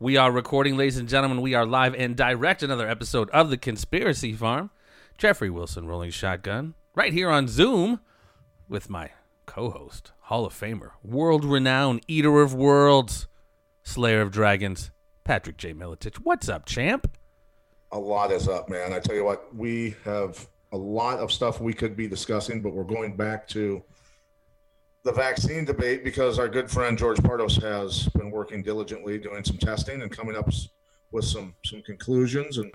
We are recording, ladies and gentlemen. We are live and direct another episode of the Conspiracy Farm. Jeffrey Wilson rolling shotgun right here on Zoom with my co-host, Hall of Famer, world-renowned eater of worlds, slayer of dragons, Patrick J. Miletich. What's up, champ? a lot is up, man. I tell you what, we have a lot of stuff we could be discussing, but we're going back to the vaccine debate because our good friend George Pardos has been working diligently doing some testing and coming up with some some conclusions and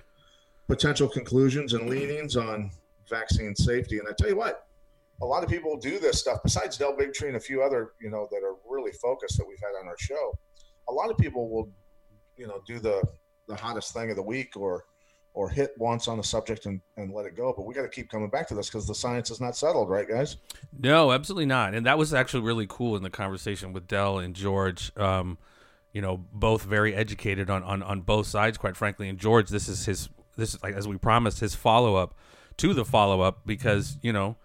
potential conclusions and leanings on vaccine safety. And I tell you what, a lot of people do this stuff besides Del Bigtree and a few other, you know, that are really focused that we've had on our show. A lot of people will, you know, do the the hottest thing of the week or or hit once on a subject and, and let it go. But we got to keep coming back to this because the science is not settled, right, guys? No, absolutely not. And that was actually really cool in the conversation with Del and George. Um, you know, both very educated on, on on both sides, quite frankly. And George, this is his this is like as we promised, his follow up to the follow up because you know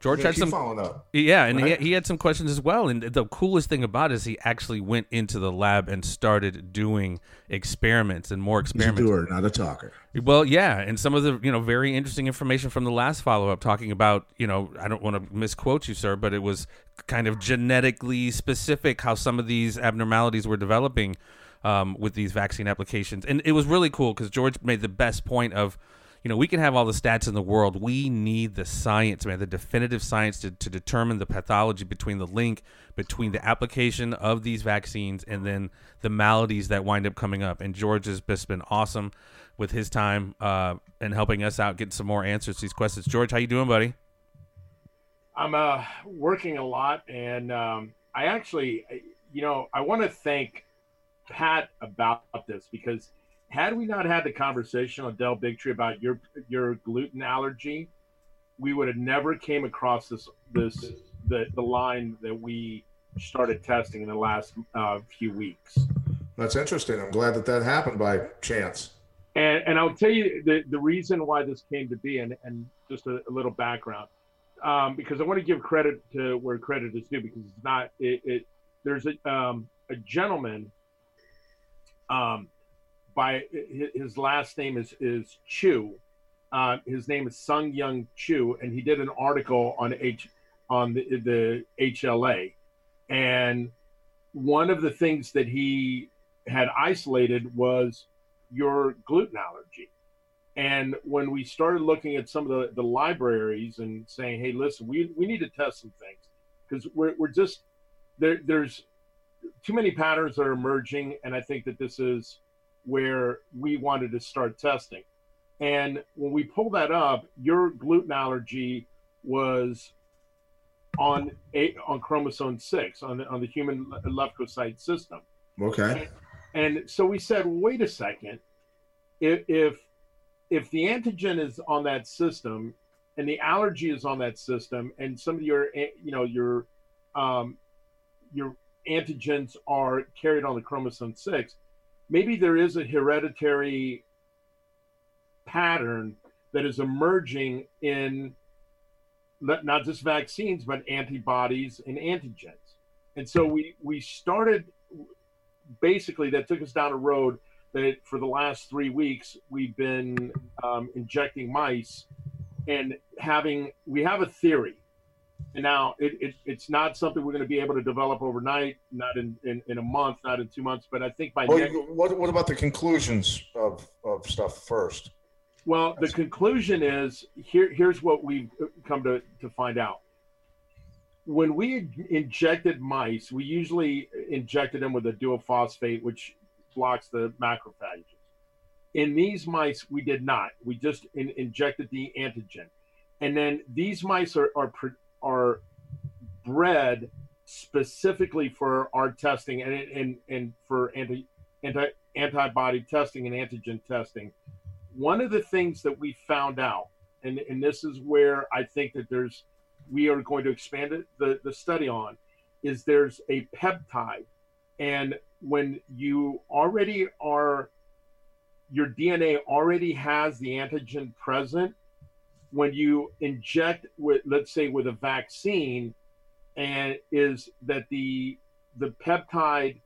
George had some following up. Yeah, and Right. he, he had some questions as well. And the coolest thing about it is he actually went into the lab and started doing experiments and more He's a experiments. doer, not a talker. Well, yeah, and some of the you know very interesting information from the last follow up talking about you know I don't want to misquote you, sir, but it was kind of genetically specific how some of these abnormalities were developing um, with these vaccine applications, and it was really cool because George made the best point of. You know, we can have all the stats in the world. We need the science, man, the definitive science to, to determine the pathology between the link between the application of these vaccines and then the maladies that wind up coming up. And George has just been awesome with his time uh, and helping us out, getting some more answers to these questions. George, how you doing, buddy? I'm uh, working a lot, and um, I actually, you know, I want to thank Pat about this because had we not had the conversation on Del Bigtree about your your gluten allergy, we would have never came across this this the the line that we started testing in the last uh, few weeks. That's interesting. I'm glad that that happened by chance. And, and I'll tell you the, the reason why this came to be, and, and just a, a little background, um, because I want to give credit to where credit is due, because it's not it. it there's a um, a gentleman, um, by his last name is is Chu. Uh, his name is Sung Young Chu, and he did an article on H on the, the HLA, and one of the things that he had isolated was your gluten allergy. And when we started looking at some of the, the libraries and saying, hey, listen, we, we need to test some things because we're, we're just there, there's too many patterns that are emerging. And I think that this is where we wanted to start testing. And when we pull that up, your gluten allergy was on a, on chromosome six on the, on the human leukocyte system. Okay. And so we said, wait a second, if if if the antigen is on that system and the allergy is on that system, and some of your eh, you know your um, your antigens are carried on the chromosome six, maybe there is a hereditary pattern that is emerging in not just vaccines but antibodies and antigens. And so we we started basically that took us down a road that for the last three weeks we've been um, injecting mice and having we have a theory and now it, it, it's not something we're going to be able to develop overnight not in, in, in a month not in two months but i think by Well, next, what, what about the conclusions of, of stuff first? well the conclusion is here here's what we've uh, come to, to find out. When we injected mice we usually injected them with a duophosphate which blocks the macrophages. In these mice we did not. We just in, injected the antigen. And then these mice are are, are bred specifically for our testing and and, and for anti, anti antibody testing and antigen testing, one of the things that we found out, and, and this is where I think that there's, we are going to expand it, the, the study on, is there's a peptide. And when you already are, your DNA already has the antigen present, when you inject with, let's say, with a vaccine, and is that the the peptide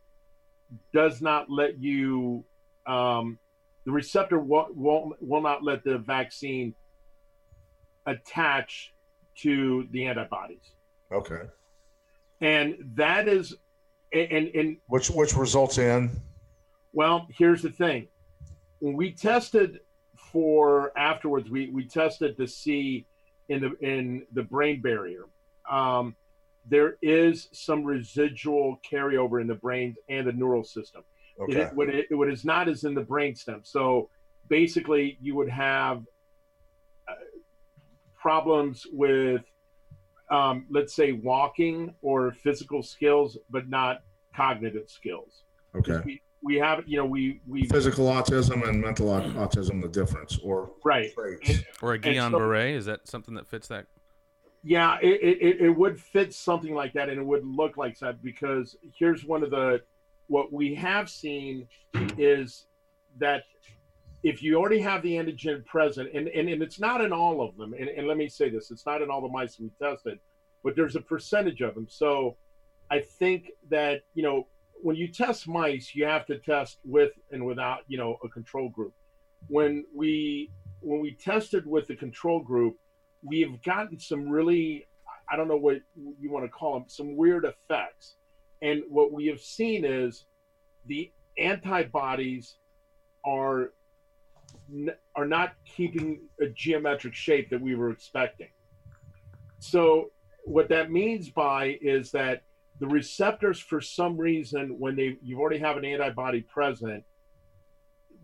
does not let you um, the receptor will, will, will not let the vaccine attach to the antibodies. Okay. and that is and and Which which results in? Well here's the thing. When we tested for afterwards we we tested to see in the in the brain barrier um, there is some residual carryover in the brain and the neural system okay. It, what, it, what is not is in the brainstem. So basically, you would have uh, problems with, um, let's say, walking or physical skills, but not cognitive skills. Okay. We, we have, you know, we we Physical autism and mental autism, the difference, or right. traits. Or a Guillain so- Barre? Is that something that fits that? Yeah, it, it, it would fit something like that, and it would look like that because here's one of the what we have seen is that if you already have the antigen present, and, and, and it's not in all of them, and, and let me say this, it's not in all the mice we tested, but there's a percentage of them. So I think that, you know, when you test mice, you have to test with and without, you know, a control group. When we when we tested with the control group, we have gotten some really I don't know what you want to call them, some weird effects. And what we have seen is the antibodies are are not keeping a geometric shape that we were expecting. So what that means by is that the receptors for some reason when they you already have an antibody present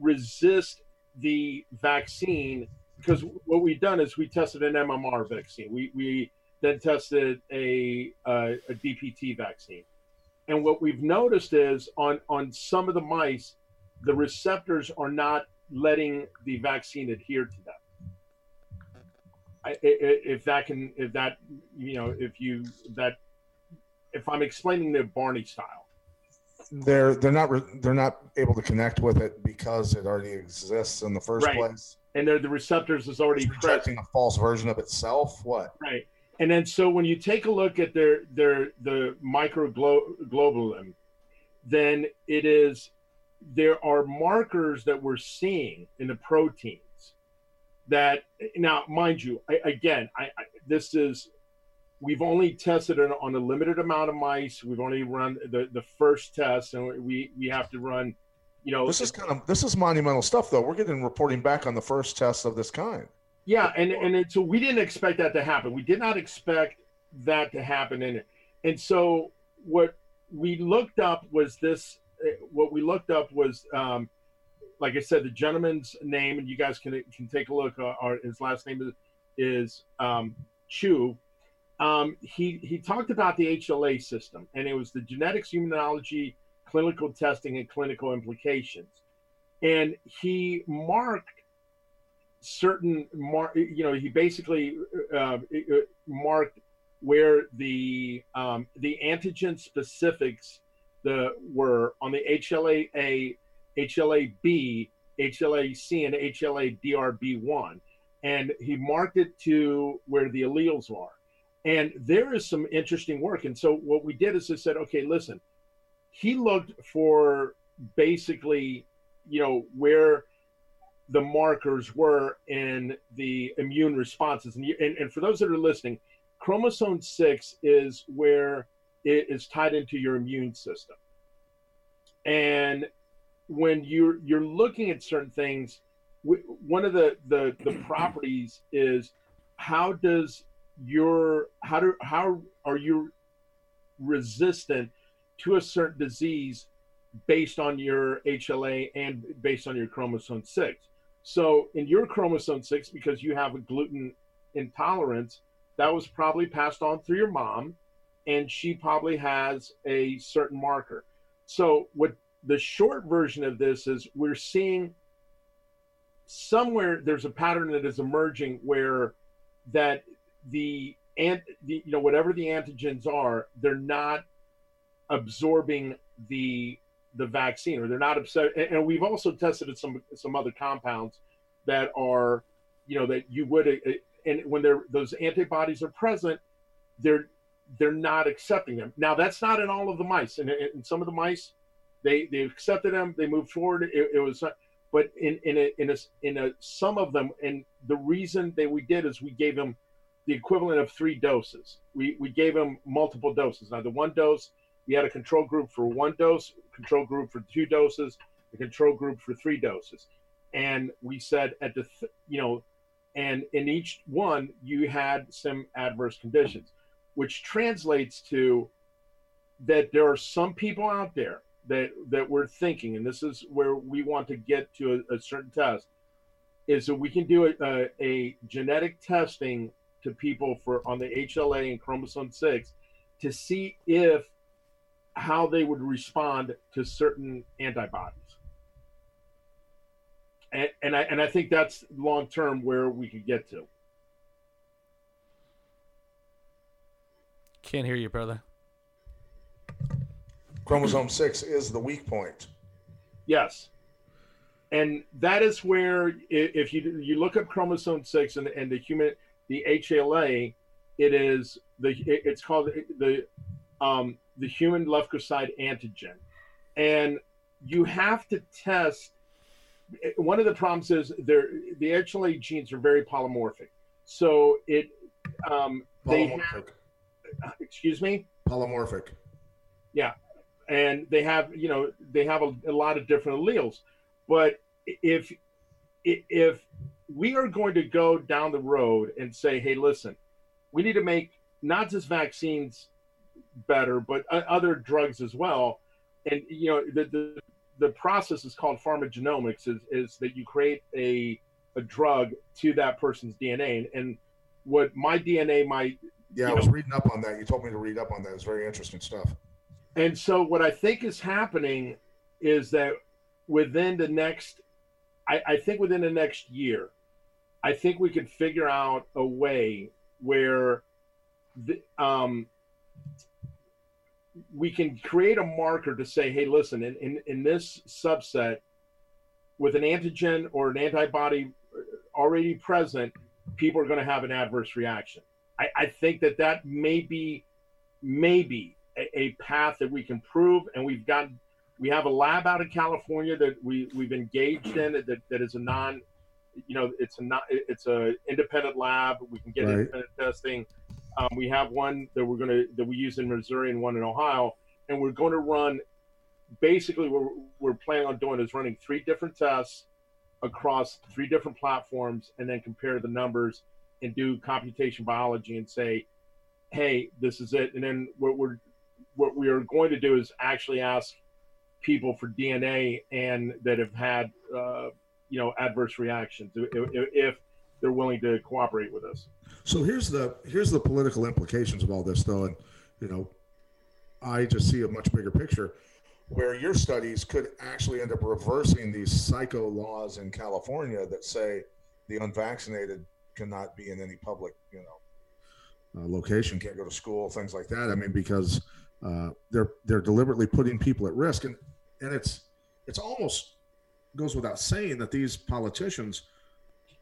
resist the vaccine because what we've done is we tested an MMR vaccine. We we then tested a a DPT vaccine, and what we've noticed is on on some of the mice, the receptors are not letting the vaccine adhere to them. I- i- if that can, if that you know, if you that, if I'm explaining the Barney style, They're they're not re- they're not able to connect with it because it already exists in the first Right. place. and they're, the receptors is already It's present. a false version of itself. What? Right. And then so when you take a look at their their the microglobulin, then it is there are markers that we're seeing in the proteins that now mind you I, again I, I this is we've only tested it on a limited amount of mice we've only run the the first test and we we have to run you know This is kind of this is monumental stuff, though. We're getting reporting back on the first test of this kind. Yeah, and and it, so we didn't expect that to happen. We did not expect that to happen in it. And so what we looked up was this. uh, What we looked up was, um, like I said, the gentleman's name, and you guys can can take a look. Uh, our, his last name is is um, Chu. Um, he he talked about the HLA system, and it was the genetics, immunology, clinical testing, and clinical implications. And he marked certain mar- you know he basically uh, uh, marked where the um, the antigen specifics the were on the HLA-A, HLA-B, HLA-C, and HLA-DRB1, and he marked it to where the alleles are. And there is some interesting work. And so what we did is I said, okay, listen, he looked for basically, you know, where the markers were in the immune responses. And, you, and, and for those that are listening, chromosome 6 is where it is tied into your immune system. And when you're you're looking at certain things, one of the, the the properties is how does your how do how are you resistant to a certain disease based on your HLA and based on your chromosome 6. So in your chromosome 6 because you have a gluten intolerance, that was probably passed on through your mom and she probably has a certain marker. So what the short version of this is we're seeing somewhere there's a pattern that is emerging where that the and the, you know whatever the antigens are they're not absorbing the the vaccine or they're not upset and, we've also tested some some other compounds that are you know that you would uh, and when they're those antibodies are present they're they're not accepting them. Now that's not in all of the mice and in some of the mice they they accepted them they moved forward it, it was but in in a in a in a some of them and the reason that we did is we gave them the equivalent of three doses. We we gave them multiple doses. Now the one dose we had a control group for one dose control group for two doses a control group for three doses. And we said at the th- you know and in each one you had some adverse conditions which translates to that there are some people out there that that we're thinking and this is where we want to get to a, a certain test is that we can do a, a, a genetic testing to people for on the HLA and chromosome 6 to see if how they would respond to certain antibodies and, and I and I think that's long term where we could get to. Can't hear you, brother. Chromosome six is the weak point. Yes, and that is where if you you look up chromosome six and, and the human the HLA, it is the it's called the um, the human leukocyte antigen, and you have to test one of the problems is they're the HLA genes are very polymorphic. So it um, they have, excuse me? Polymorphic. Yeah, and they have you know they have a, a lot of different alleles, but if if we are going to go down the road and say, hey, listen, we need to make not just vaccines better, but other drugs as well. And you know the, the the process is called pharmacogenomics is, is that you create a, a drug to that person's DNA. And, and what my DNA might. Yeah, I was know, reading up on that. You told me to read up on that. It's very interesting stuff. And so what I think is happening is that within the next, I, I think within the next year, I think we could figure out a way where the, um, we can create a marker to say, hey, listen, in, in, in this subset, with an antigen or an antibody already present, people are going to have an adverse reaction. I, I think that that may be, maybe a, a, path that we can prove, and we've got, we have a lab out in California that we we've engaged in that, that is a non, you know, it's a not, it's a independent lab. We can get right. independent testing. Um, we have one that we're going to that we use in Missouri and one in Ohio, and we're going to run. Basically, what we're planning on doing is running three different tests across three different platforms, and then compare the numbers and do computation biology and say, "Hey, this is it." And then what we're what we are going to do is actually ask people for DNA and that have had uh, you know adverse reactions if, if they're willing to cooperate with us. So here's the here's the political implications of all this, though, and you know, I just see a much bigger picture where your studies could actually end up reversing these psycho laws in California that say the unvaccinated cannot be in any public, you know, uh, location, can't go to school, things like that. I mean, because uh, they're they're deliberately putting people at risk, and and it's it's almost goes without saying that these politicians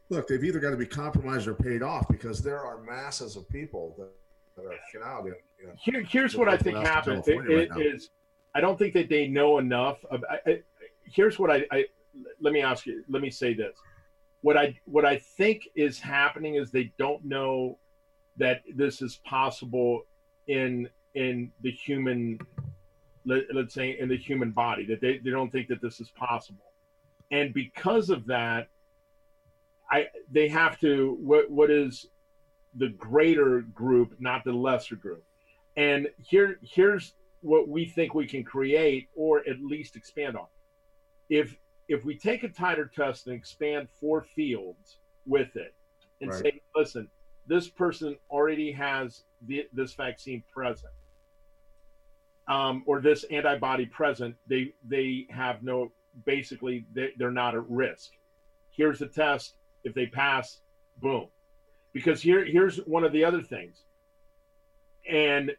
look, they've either got to be compromised or paid off because there are masses of people that, that are out. You know, Here, here's what I think happened. It, it right is, I don't think that they know enough. Of, I, I, here's what I, I let me ask you. Let me say this. What I what I think is happening is they don't know that this is possible in in the human let, us say in the human body that they, they don't think that this is possible and because of that I they have to what what is the greater group, not the lesser group. And here here's what we think we can create or at least expand on. If if we take a tighter test and expand four fields with it and right. say, listen, this person already has the, this vaccine present. um, or this antibody present, they they have no basically they, they're not at risk. Here's the test. If they pass, boom. Because here here's one of the other things. And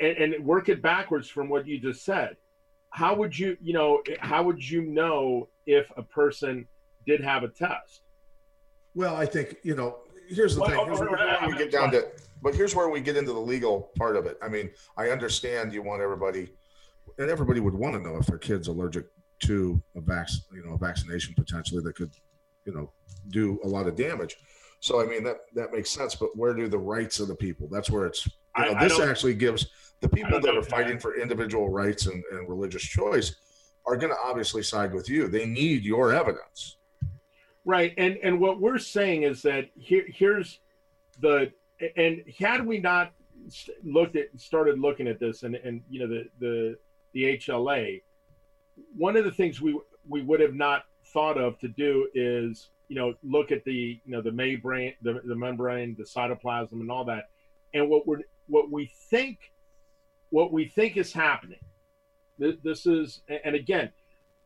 and, and work it backwards from what you just said. How would you, you know, how would you know if a person did have a test? Well, I think you know. Here's the well, thing. Here's where we get down to, but here's where we get into the legal part of it. I mean, I understand you want everybody, and everybody would want to know if their kid's allergic to a vac, you know, a vaccination potentially that could, you know, do a lot of damage. So I mean that that makes sense. But where do the rights of the people? That's where it's. You know, I, this actually gives the people that are fighting for individual rights and, and religious choice are going to obviously side with you. They need your evidence. Right. And and what we're saying is that here here's the and had we not looked at started looking at this and and you know the the the HLA one of the things we we would have not thought of to do is you know look at the you know the membrane the, the membrane the cytoplasm and all that. And what we're what we think what we think is happening this, is and again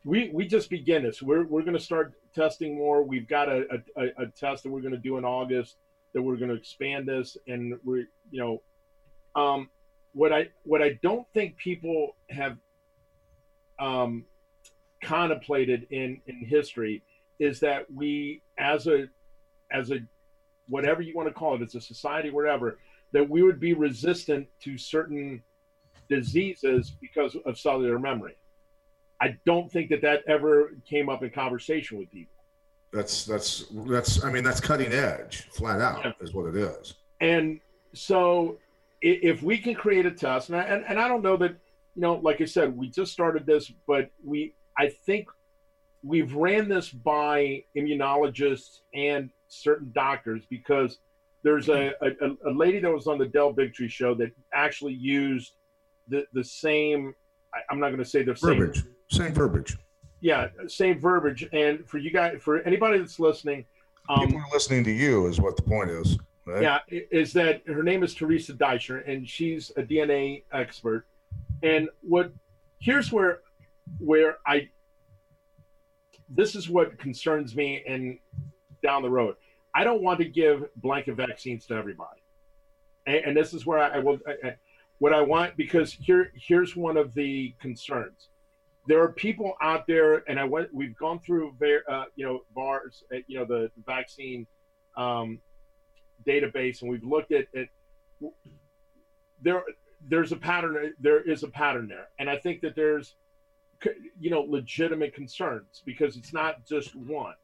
we we just begin this. We're, we're going to start testing more. We've got a, a, a test that we're going to do in august that we're going to expand this and we're you know um what i what i don't think people have um contemplated in in history is that we as a as a whatever you want to call it as a society whatever that we would be resistant to certain diseases because of cellular memory. I don't think that that ever came up in conversation with people. That's that's that's I mean that's cutting edge, flat out, yeah. is what it is. And so, if we can create a test, and I, and, and I don't know that you know, like I said, we just started this, but we I think we've ran this by immunologists and certain doctors because there's a, a, a lady that was on the Del Bigtree show that actually used the the same. I, am not going to say the same verbiage. Same, verbiage. Yeah, same verbiage. And for you guys, for anybody that's listening, um, people are listening to you is what the point is. Right? Yeah, is that her name is Theresa Deisher, and she's a DNA expert. And what here's where where I this is what concerns me and down the road. I don't want to give blanket vaccines to everybody, and, and this is where I, I will. I, what I want because here here's one of the concerns. There are people out there, and I went. We've gone through, uh, you know, VAERS, uh, you know, the, the vaccine um, database, and we've looked at it. There, there's a pattern. There is a pattern there, and I think that there's, you know, legitimate concerns because it's not just one.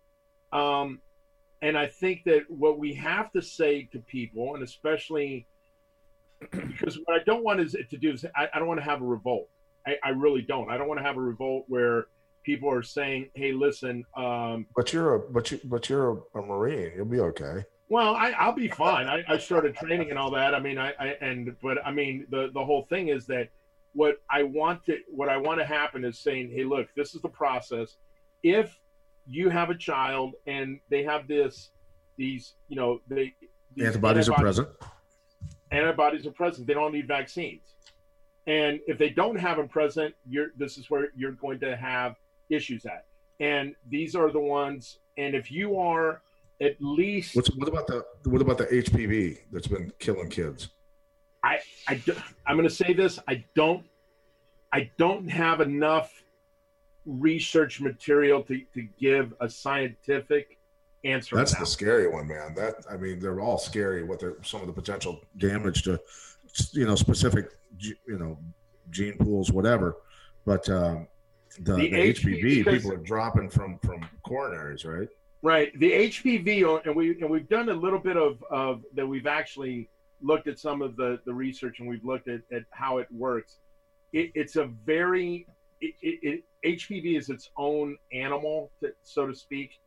Um, and I think that what we have to say to people, and especially because what I don't want is to do is I, I don't want to have a revolt. I, I, really don't. I don't want to have a revolt where people are saying, "Hey, listen." Um, but you're a but you but you're a, a Marine. You'll be okay. Well, I, will be fine. I, I, started training and all that. I mean, I, I and but I mean the the whole thing is that what I want to what I want to happen is saying, "Hey, look, this is the process. If you have a child and they have this these you know they antibodies, antibodies are present antibodies are present. They don't need vaccines. And if they don't have them present, you're this is where you're going to have issues at. And these are the ones. And if you are at least, What's, what about the what about the HPV that's been killing kids? I I I'm going to say this. I don't I don't have enough research material to, to give a scientific answer. That's the scary one, man. That I mean, they're all scary. What they're some of the potential damage to, you know, specific, you know, gene pools, whatever. But um, the, the, the HPV, people are dropping from from coronaries, right? Right. The HPV, and we and we've done a little bit of of that. We've actually looked at some of the the research, and we've looked at at how it works. It, it's a very it, it, HPV is its own animal, to, so to speak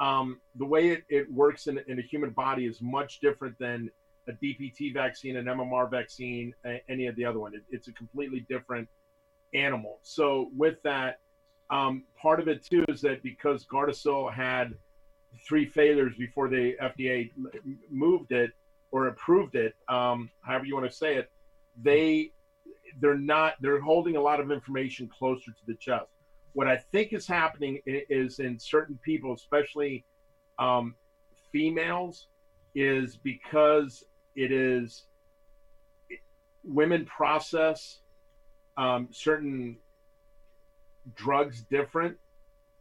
um, the way it, it works in, in a human body is much different than a DPT vaccine, an MMR vaccine, any of the other one. It, it's a completely different animal. So with that, um, part of it too is that because Gardasil had three failures before the FDA moved it or approved it, um, however you want to say it, they they're not they're holding a lot of information closer to the chest. What I think is happening is in certain people, especially um, females, is because it is women process um, certain drugs different.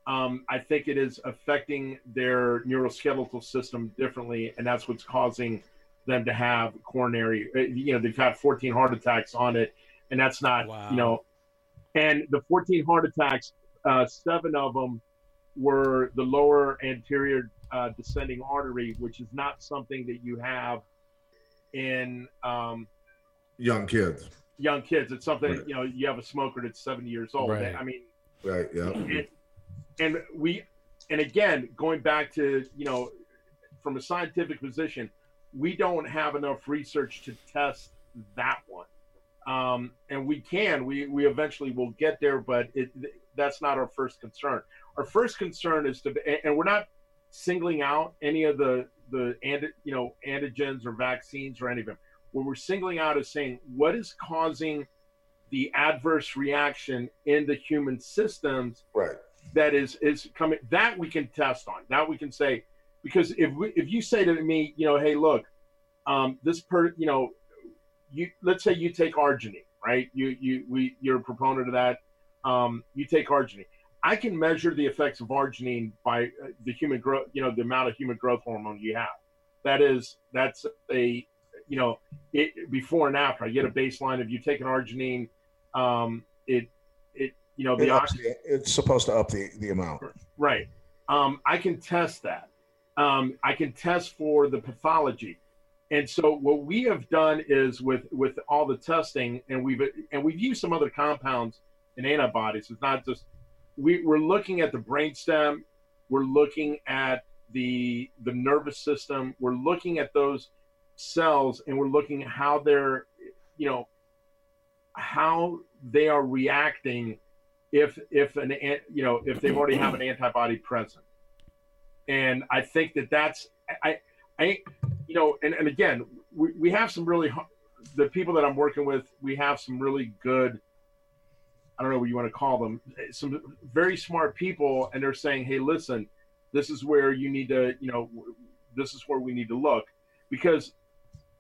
Um, I think it is affecting their neuroskeletal system differently, and that's what's causing them to have coronary. Uh, you know, they've had 14 heart attacks on it, and that's not, wow. you know, and the 14 heart attacks, uh, seven of them were the lower anterior uh, descending artery, which is not something that you have in um, young kids. Young kids. It's something right. you know. You have a smoker that's 70 years old. Right. I mean, right. Yeah. And, and we, and again, going back to you know, from a scientific position, we don't have enough research to test that one. Um, and we can, we, we eventually will get there, but it, that's not our first concern. Our first concern is to, and we're not singling out any of the, the, and you know, antigens or vaccines or any of them. What we're singling out is saying what is causing the adverse reaction in the human systems right that is is coming that we can test on that we can say because if we, if you say to me, you know, hey, look, um, this per, you know, you let's say you take arginine, right? You you we you're a proponent of that. Um, you take arginine. I can measure the effects of arginine by uh, the human growth, you know, the amount of human growth hormone you have. That is that's a you know, it before and after. I get a baseline if you take an arginine. Um, it it you know the, it the it's supposed to up the the amount. Right. Um, I can test that. Um, I can test for the pathology. And so what we have done is with with all the testing, and we've and we've used some other compounds and antibodies. It's not just we, we're looking at the brainstem, we're looking at the the nervous system, we're looking at those cells, and we're looking at how they're, you know, how they are reacting if if an you know if they've already have an antibody present. And I think that that's I I you know and, and again we, we have some really the people that I'm working with we have some really good I don't know what you want to call them some very smart people and they're saying hey listen this is where you need to you know this is where we need to look. Because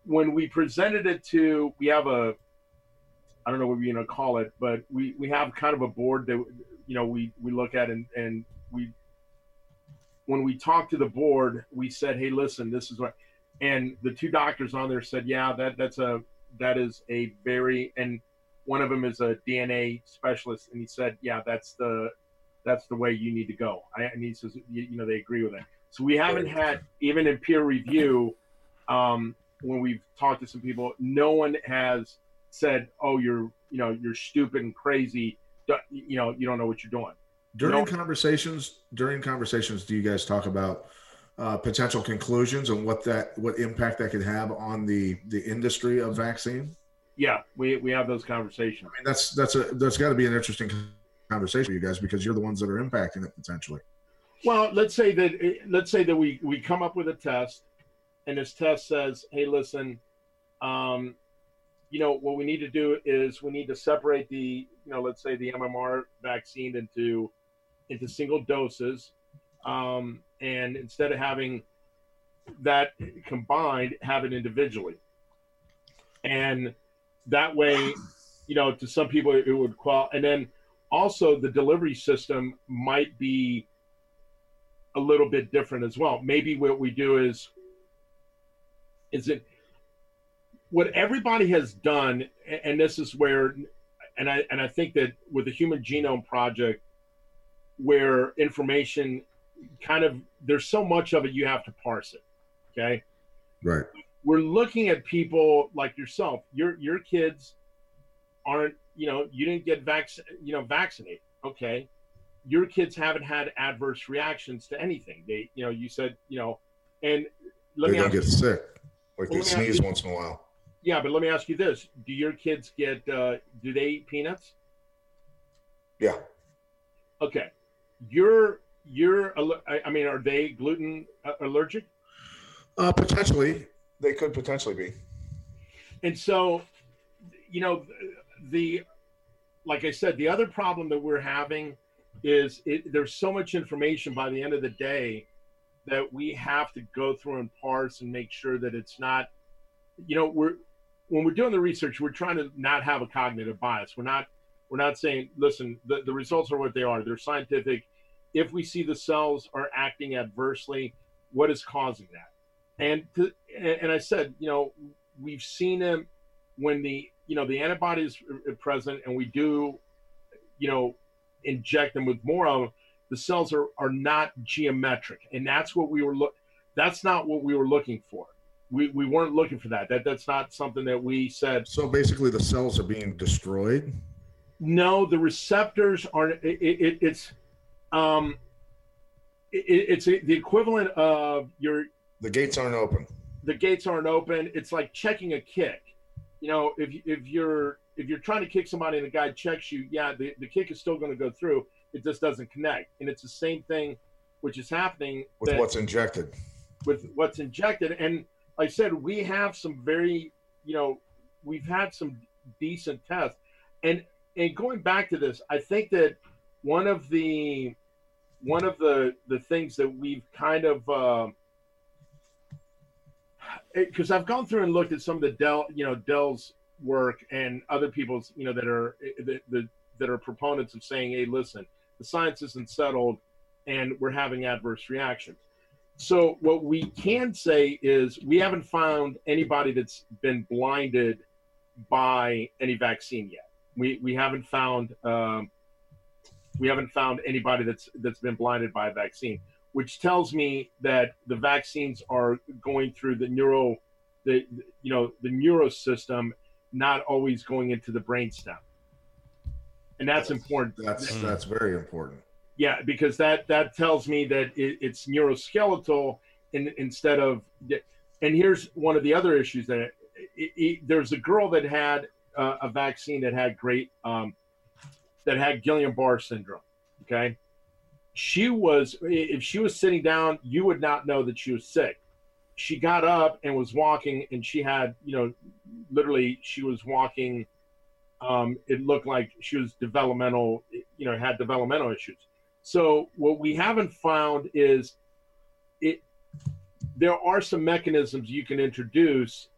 when we presented it to we have a I don't know what we're going to call it, but we, we have kind of a board that you know we, we look at and, and we when we talked to the board, we said, "Hey, listen, this is what," and the two doctors on there said, "Yeah, that that's a that is a very," and one of them is a DNA specialist, and he said, "Yeah, that's the that's the way you need to go." I, and he says, you, you know, they agree with that. So we haven't had even in peer review, um, when we've talked to some people, no one has said, "Oh, you're you know you're stupid and crazy." You know, you don't know what you're doing. During conversations during conversations do you guys talk about uh, potential conclusions and what that what impact that could have on the the industry of vaccine? Yeah we we have those conversations. I mean that's that's a that's got to be an interesting conversation for you guys because you're the ones that are impacting it potentially. Well let's say that let's say that we we come up with a test and this test says hey listen um you know what we need to do is we need to separate the you know let's say the mmr vaccine into into single doses. Um, and instead of having that combined, have it individually. And that way, you know, to some people it would qual. And then also the delivery system might be a little bit different as well. Maybe what we do is, is it what everybody has done, and this is where, and I and I think that with the Human Genome Project, where information kind of there's so much of it you have to parse it. Okay. Right. We're looking at people like yourself. Your your kids aren't, you know, you didn't get vac you know, vaccinated. Okay. Your kids haven't had adverse reactions to anything. They, you know, you said, you know, and let they me don't get you, sick. Like they sneeze once in a while. Yeah, but let me ask you this: Do your kids get? uh Do they eat peanuts? Yeah. Okay you're you're I mean, are they gluten uh, allergic? Uh, potentially, they could potentially be. And so, you know, the like I said, the other problem that we're having is it, there's so much information by the end of the day that we have to go through and parse and make sure that it's not, you know, we're when we're doing the research, we're trying to not have a cognitive bias. We're not we're not saying, listen, the, the results are what they are. They're scientific. If we see the cells are acting adversely, what is causing that? And to, and I said, you know, we've seen them when the you know the antibodies are uh, present and we do, you know, inject them with more of them, the cells are are not geometric, and that's what we were look. That's not what we were looking for. We, we weren't looking for that. That that's not something that we said. So basically, the cells are being destroyed. No, the receptors are. It, it, it's um, it, it's the equivalent of your. The gates aren't open. The gates aren't open. It's like checking a kick. You know, if if you're if you're trying to kick somebody and the guy checks you, yeah, the, the kick is still going to go through. It just doesn't connect, and it's the same thing, which is happening with that, what's injected. With what's injected, and I said, we have some very, you know, we've had some decent tests, and and going back to this, I think that one of the one of the the things that we've kind of because uh, I've gone through and looked at some of the Del, you know, Del's work and other people's, you know, that are that, that, that are proponents of saying, hey, listen, the science isn't settled, and we're having adverse reactions. So what we can say is we haven't found anybody that's been blinded by any vaccine yet we we haven't found um, we haven't found anybody that's that's been blinded by a vaccine, which tells me that the vaccines are going through the neuro the you know the neuro system, not always going into the brainstem, and that's, that's important. That's that's very important. Yeah, because that that tells me that it, it's neuroskeletal in, instead of. And here's one of the other issues that it, there's a girl that had uh, a vaccine that had great um, that had Guillain-Barré syndrome. Okay, she was if she was sitting down, you would not know that she was sick. She got up and was walking, and she had you know, literally she was walking. Um, it looked like she was developmental, you know, had developmental issues. So what we haven't found is it. There are some mechanisms you can introduce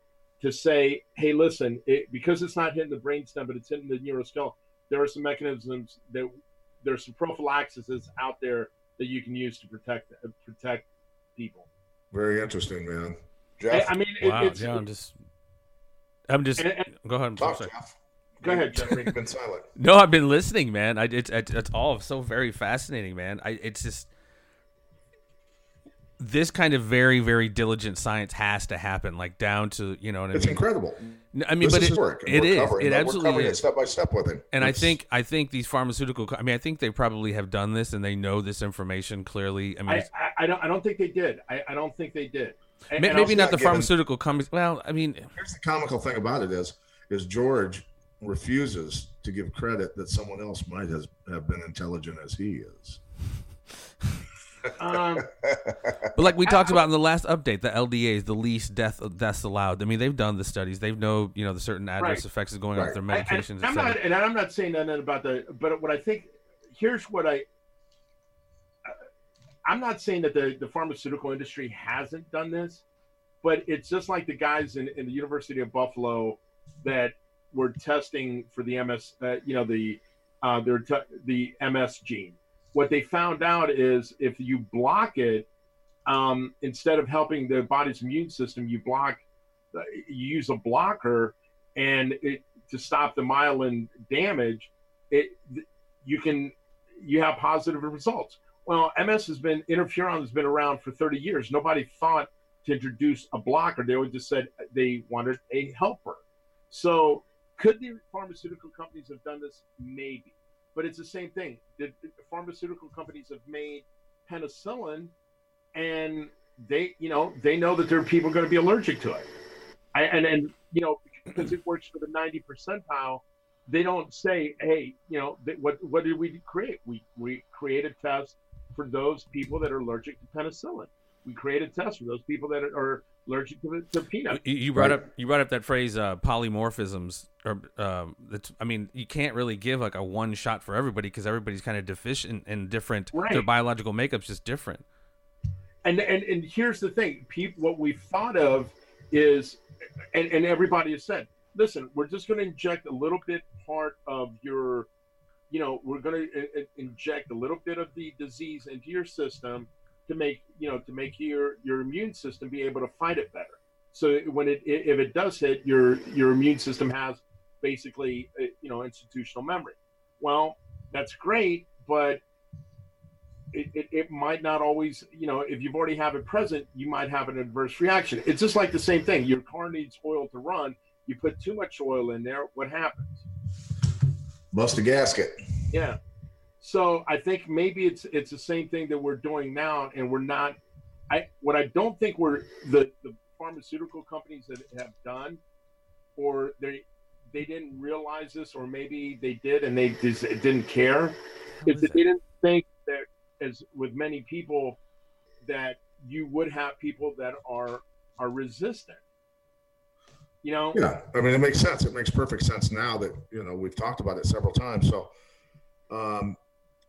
to say, hey, listen, it, because it's not hitting the brainstem, but it's hitting the neuroskeleton, there are some mechanisms that there's some prophylaxis out there that you can use to protect uh, protect people. Very interesting, man. Jeff? I, I mean, wow, it, it's, yeah, I'm just, I'm just. And, and, go ahead. I'm talk, Jeff. Go ahead, Jeffrey. You've been silent. No, I've been listening, man. I, it's, it's all so very fascinating, man. I, it's just this kind of very very diligent science has to happen like down to you know it's I mean? incredible i mean this but is it, work, it is covering, it absolutely we're is. It step by step with it and it's, i think i think these pharmaceutical i mean i think they probably have done this and they know this information clearly i mean i, I, I don't i don't think they did i, I don't think they did and, maybe not, not the given, pharmaceutical companies well i mean here's the comical thing about it is is george refuses to give credit that someone else might has, have been intelligent as he is um, but like we talked about in the last update, the LDA is the least death deaths allowed. I mean, they've done the studies. they've know you know the certain adverse right. effects is going right. on with their medications. I, am not, and I'm not saying nothing about the. But what I think here's what I. I'm not saying that the, the pharmaceutical industry hasn't done this, but it's just like the guys in, in the University of Buffalo that were testing for the MS, uh, you know, the uh, their the MS gene what they found out is if you block it, um, instead of helping the body's immune system, you block, you use a blocker, and it to stop the myelin damage. It you can you have positive results. Well, MS has been interferon has been around for 30 years. Nobody thought to introduce a blocker. They always just said they wanted a helper. So could the pharmaceutical companies have done this? Maybe. But it's the same thing. The, the pharmaceutical companies have made penicillin, and they, you know, they know that there are people going to be allergic to it. I, and and you know, because it works for the ninety percentile, they don't say, hey, you know, what what did we create? We we create a test for those people that are allergic to penicillin. we created tests for those people that are allergic to, to peanuts. You, you brought right. up you brought up that phrase uh, polymorphisms, or um, that's, I mean, you can't really give like a one shot for everybody because everybody's kind of deficient and different. Right. Their biological makeup's just different. And and and here's the thing: people, what we thought of is, and, and everybody has said, listen, we're just going to inject a little bit part of your, you know, we're going to uh, uh, inject a little bit of the disease into your system to make you know to make your your immune system be able to fight it better. So when it if it does hit, your your immune system has basically uh, you know institutional memory. Well, that's great, but it, it, it, might not always, you know, if you've already have it present, you might have an adverse reaction. It's just like the same thing. Your car needs oil to run. You put too much oil in there, what happens? Bust a gasket. Yeah. So I think maybe it's it's the same thing that we're doing now, and we're not. I what I don't think we're the the pharmaceutical companies that have done, or they they didn't realize this, or maybe they did and they just didn't care. If they didn't think that, as with many people, that you would have people that are are resistant. You know. Yeah, I mean it makes sense. It makes perfect sense now that you know we've talked about it several times. So. Um,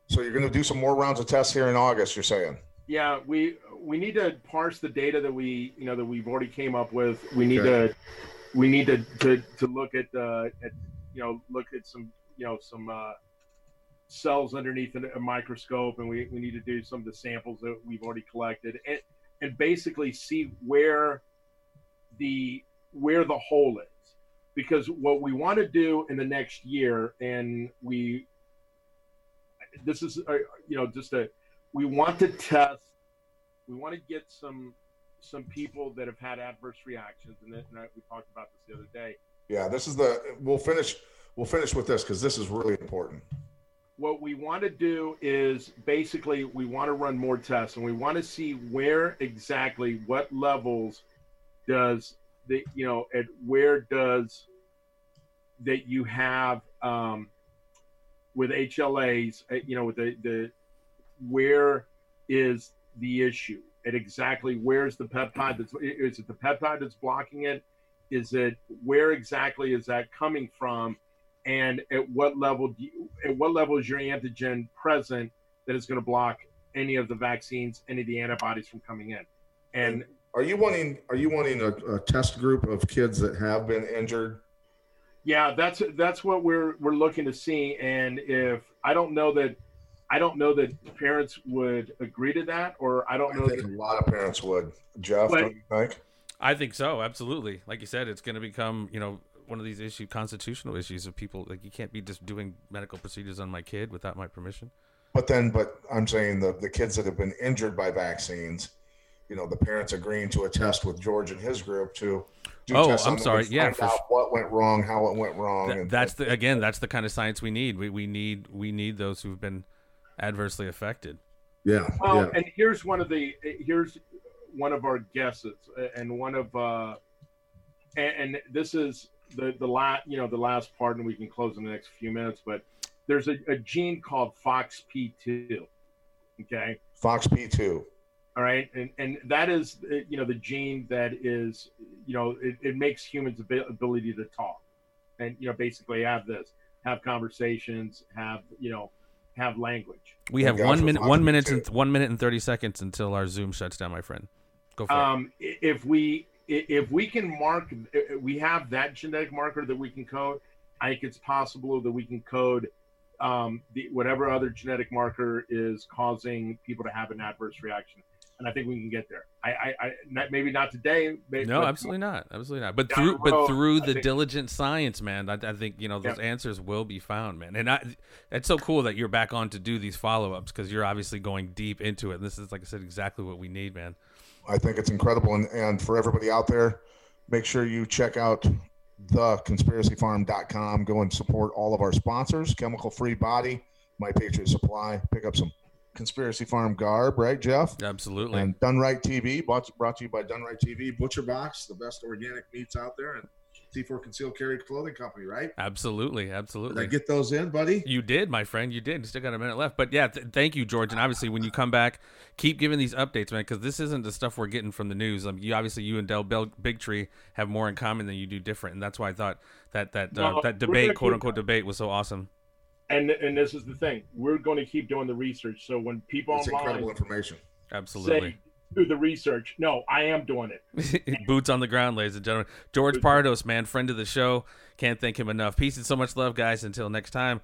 so you're going to do some more rounds of tests here in August. You're saying? Yeah, we we need to parse the data that we you know that we've already came up with. We need okay. to we need to, to to look at uh, at you know look at some you know some uh, cells underneath a, microscope, and we, we need to do some of the samples that we've already collected, and and basically see where the where the hole is, because what we want to do in the next year, and we this is uh, you know just a we want to test we want to get some some people that have had adverse reactions and, and we talked about this the other day. Yeah this is the we'll finish we'll finish with this because this is really important. What we want to do is basically we want to run more tests and we want to see where exactly what levels does the you know at where does that you have um, with HLAs, uh, you know, with the, the where is the issue and exactly where's the peptide that's is it the peptide that's blocking it? Is it where exactly is that coming from? And at what level you, at what level is your antigen present that is going to block any of the vaccines, any of the antibodies from coming in? And are you wanting are you wanting a, a test group of kids that have been injured yeah, that's that's what we're we're looking to see. And if I don't know that I don't know that parents would agree to that, or I don't know. I think that, a lot of parents would. Jeff, but, don't you think? I think so. Absolutely. Like you said, it's going to become you know one of these issue constitutional issues of people like you can't be just doing medical procedures on my kid without my permission. But then, but I'm saying the the kids that have been injured by vaccines, you know, the parents agreeing to a test with George and his group to oh, I'm sorry. Yeah, for, what went wrong, how it went wrong. Th- that's the again, that's the kind of science we need. We we need we need those who've been adversely affected. Yeah. Well, yeah. and here's one of the here's one of our guesses, and one of uh, and, and this is the the last you know the last part, and we can close in the next few minutes. But there's a, a gene called FOXP2. Okay. FOXP2 all right? And and that is you know the gene that is you know it, it makes humans ability to talk. And you know basically have this have conversations have you know have language. We have one minute one minute and one minute and 30 seconds until our zoom shuts down my friend. Go for um, it if we if we can mark we have that genetic marker that we can code i think it's possible that we can code um, the, whatever other genetic marker is causing people to have an adverse reaction and I think we can get there. I, I, I not, maybe not today. Maybe, no, absolutely not, absolutely not. But through, but through the think, diligent science, man, I, I, think you know those yeah. answers will be found, man. And I, it's so cool that you're back on to do these follow ups because you're obviously going deep into it. And this is, like I said, exactly what we need, man. I think it's incredible, and, and for everybody out there, make sure you check out theconspiracyfarm.com. Go and support all of our sponsors: Chemical Free Body, My Patriot Supply. Pick up some Conspiracy Farm garb, right, Jeff? Absolutely. And Done Right TV, brought, brought to you by Done Right TV, Butcher Box, the best organic meats out there, and T4 Concealed Carry Clothing Company, right? Absolutely, Did absolutely. I get those in, buddy? You did, my friend. You did. Still got a minute left, but yeah, th- thank you, George. And obviously, when you come back, keep giving these updates, man, because this isn't the stuff we're getting from the news. Um, you obviously, you and Del Bel- Bigtree have more in common than you do different, and that's why I thought that that uh, No, that debate, quote keep- unquote debate, was so awesome. And and this is the thing. We're going to keep doing the research. So when people It's incredible online information. Absolutely. say do the research, no, I am doing it. Boots on the ground, ladies and gentlemen. George Pardos, man, friend of the show. Can't thank him enough. Peace and so much love, guys. Until next time,